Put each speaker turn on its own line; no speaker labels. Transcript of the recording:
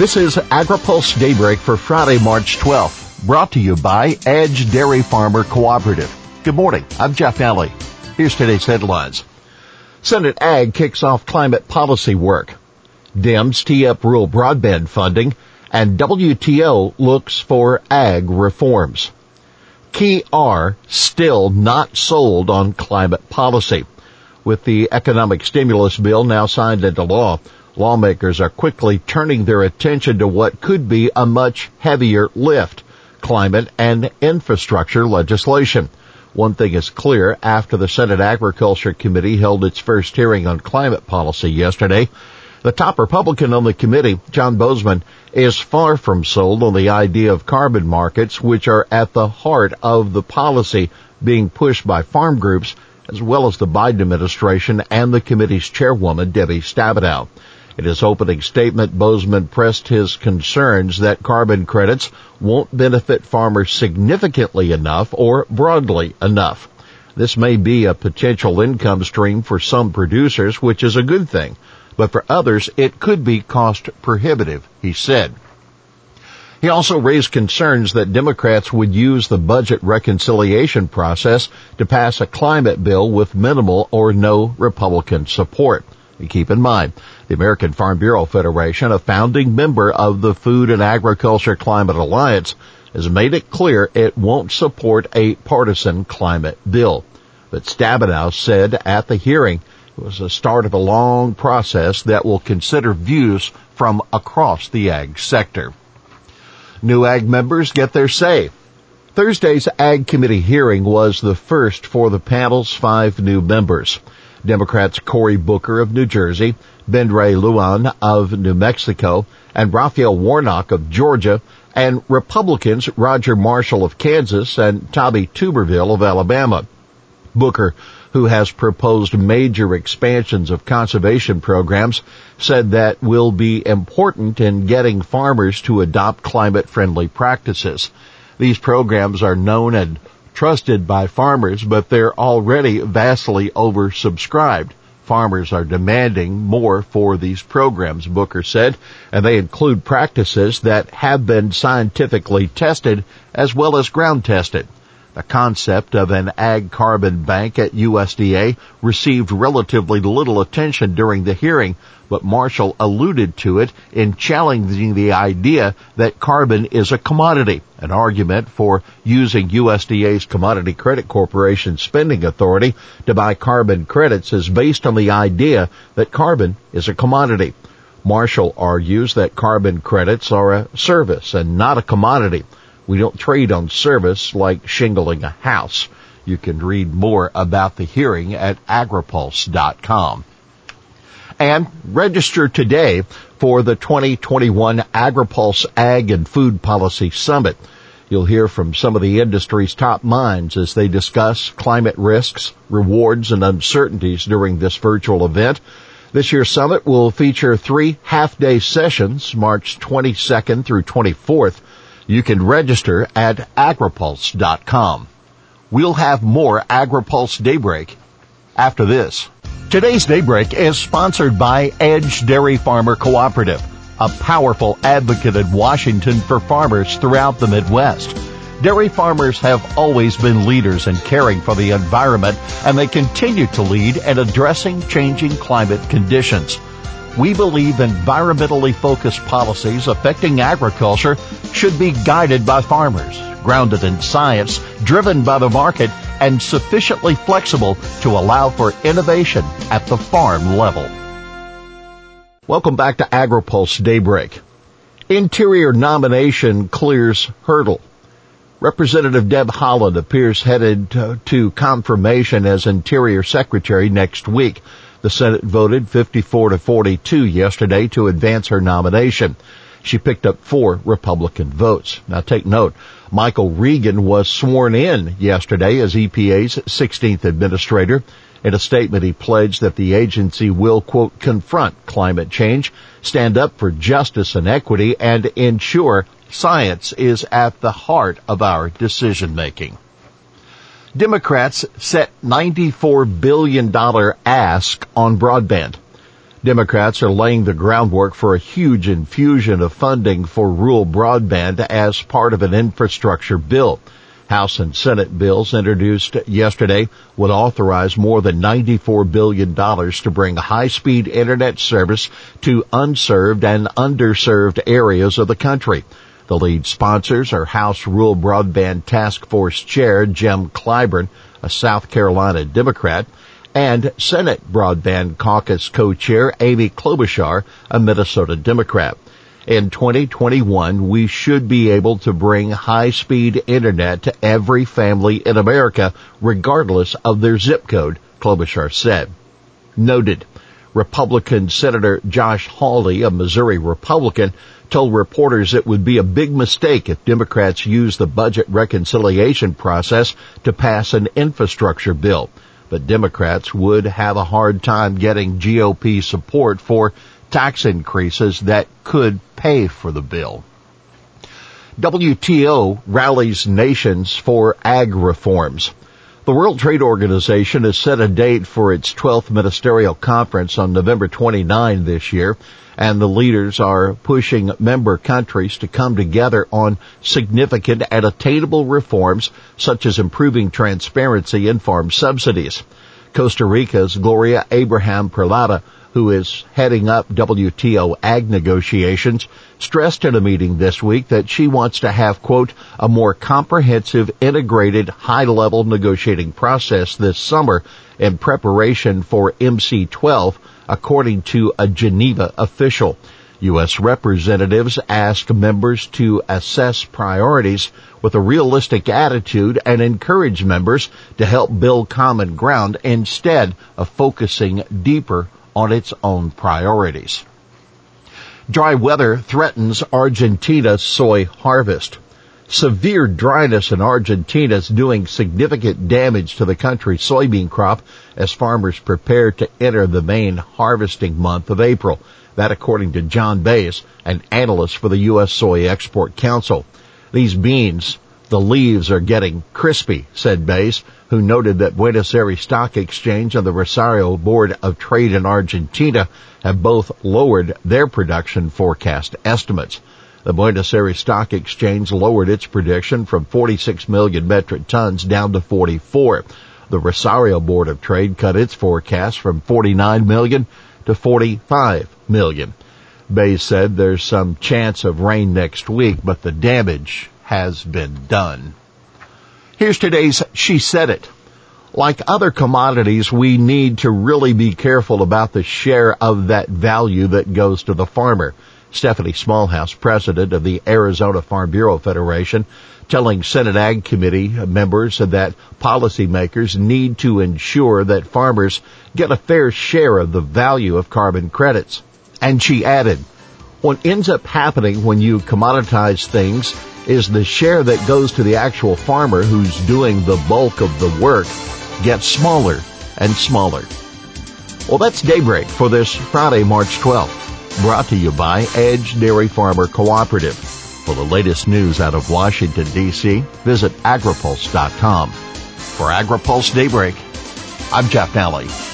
This is AgriPulse Daybreak for Friday, March 12th, brought to you by Edge Dairy Farmer Cooperative. Good morning. I'm Jeff Nalley. Here's today's headlines. Senate Ag kicks off climate policy work. Dems tee up rural broadband funding and WTO looks for ag reforms. Key are still not sold on climate policy. With the economic stimulus bill now signed into law, Lawmakers are quickly turning their attention to what could be a much heavier lift, climate and infrastructure legislation. One thing is clear after the Senate Agriculture Committee held its first hearing on climate policy yesterday. The top Republican on the committee, John Boozman, is far from sold on the idea of carbon markets, which are at the heart of the policy being pushed by farm groups, as well as the Biden administration and the committee's chairwoman, Debbie Stabenow. In his opening statement, Boozman pressed his concerns that carbon credits won't benefit farmers significantly enough or broadly enough. This may be a potential income stream for some producers, which is a good thing, but for others it could be cost prohibitive, he said. He also raised concerns that Democrats would use the budget reconciliation process to pass a climate bill with minimal or no Republican support. And keep in mind, the American Farm Bureau Federation, a founding member of the Food and Agriculture Climate Alliance, has made it clear it won't support a partisan climate bill. But Stabenow said at the hearing it was the start of a long process that will consider views from across the ag sector. New ag members get their say. Thursday's Ag Committee hearing was the first for the panel's five new members. Democrats Cory Booker of New Jersey, Ben Ray Luján of New Mexico, and Raphael Warnock of Georgia, and Republicans Roger Marshall of Kansas and Tommy Tuberville of Alabama. Booker, who has proposed major expansions of conservation programs, said that will be important in getting farmers to adopt climate friendly practices. These programs are known and trusted by farmers, but they're already vastly oversubscribed. Farmers are demanding more for these programs, Booker said, and they include practices that have been scientifically tested as well as ground tested. The concept of an ag carbon bank at USDA received relatively little attention during the hearing, but Marshall alluded to it in challenging the idea that carbon is a commodity, an argument for using USDA's Commodity Credit Corporation spending authority to buy carbon credits is based on the idea that carbon is a commodity. Marshall argues that carbon credits are a service and not a commodity. We don't trade on service like shingling a house. You can read more about the hearing at agripulse.com. And register today for the 2021 AgriPulse Ag and Food Policy Summit. You'll hear from some of the industry's top minds as they discuss climate risks, rewards, and uncertainties during this virtual event. This year's summit will feature three half-day sessions, March 22nd through 24th. You can register at agripulse.com. We'll have more AgriPulse Daybreak after this. Today's Daybreak is sponsored by Edge Dairy Farmer Cooperative, a powerful advocate in Washington for farmers throughout the Midwest. Dairy farmers have always been leaders in caring for the environment and they continue to lead in addressing changing climate conditions. We believe environmentally focused policies affecting agriculture should be guided by farmers, grounded in science, driven by the market, and sufficiently flexible to allow for innovation at the farm level. Welcome back to AgriPulse Daybreak. Interior nomination clears hurdle. Representative Deb Haaland appears headed to confirmation as Interior Secretary next week. The Senate voted 54 to 42 yesterday to advance her nomination. She picked up four Republican votes. Now take note, Michael Regan was sworn in yesterday as EPA's 16th administrator. In a statement, he pledged that the agency will, quote, confront climate change, stand up for justice and equity, and ensure science is at the heart of our decision making. Democrats set $94 billion ask on broadband. Democrats are laying the groundwork for a huge infusion of funding for rural broadband as part of an infrastructure bill. House and Senate bills introduced yesterday would authorize more than $94 billion to bring high-speed internet service to unserved and underserved areas of the country. The lead sponsors are House Rural Broadband Task Force Chair Jim Clyburn, a South Carolina Democrat, and Senate Broadband Caucus co-chair Amy Klobuchar, a Minnesota Democrat. In 2021, we should be able to bring high-speed internet to every family in America, regardless of their zip code, Klobuchar said. Noted. Republican Senator Josh Hawley, a Missouri Republican, told reporters it would be a big mistake if Democrats use the budget reconciliation process to pass an infrastructure bill. But Democrats would have a hard time getting GOP support for tax increases that could pay for the bill. WTO rallies nations for ag reforms. The World Trade Organization has set a date for its 12th ministerial conference on November 29 this year, and the leaders are pushing member countries to come together on significant and attainable reforms such as improving transparency in farm subsidies. Costa Rica's Gloria Abraham Peralta who is heading up WTO ag negotiations, stressed in a meeting this week that she wants to have, quote, a more comprehensive, integrated, high-level negotiating process this summer in preparation for MC12, according to a Geneva official. U.S. representatives ask members to assess priorities with a realistic attitude and encourage members to help build common ground instead of focusing deeper on its own priorities. Dry weather threatens Argentina's soy harvest. Severe dryness in Argentina is doing significant damage to the country's soybean crop as farmers prepare to enter the main harvesting month of April. That according to John Baize, an analyst for the U.S. Soy Export Council. These beans the leaves are getting crispy, said Baize, who noted that Buenos Aires Stock Exchange and the Rosario Board of Trade in Argentina have both lowered their production forecast estimates. The Buenos Aires Stock Exchange lowered its prediction from 46 million metric tons down to 44. The Rosario Board of Trade cut its forecast from 49 million to 45 million. Baize said there's some chance of rain next week, but the damage has been done. Here's today's She Said It. Like other commodities, we need to really be careful about the share of that value that goes to the farmer. Stephanie Smallhouse, president of the Arizona Farm Bureau Federation, telling Senate Ag Committee members that policymakers need to ensure that farmers get a fair share of the value of carbon credits. And she added, what ends up happening when you commoditize things is the share that goes to the actual farmer who's doing the bulk of the work gets smaller and smaller. Well, that's Daybreak for this Friday, March 12th. Brought to you by Edge Dairy Farmer Cooperative. For the latest news out of Washington, D.C., visit agripulse.com. For AgriPulse Daybreak, I'm Jeff Nalley.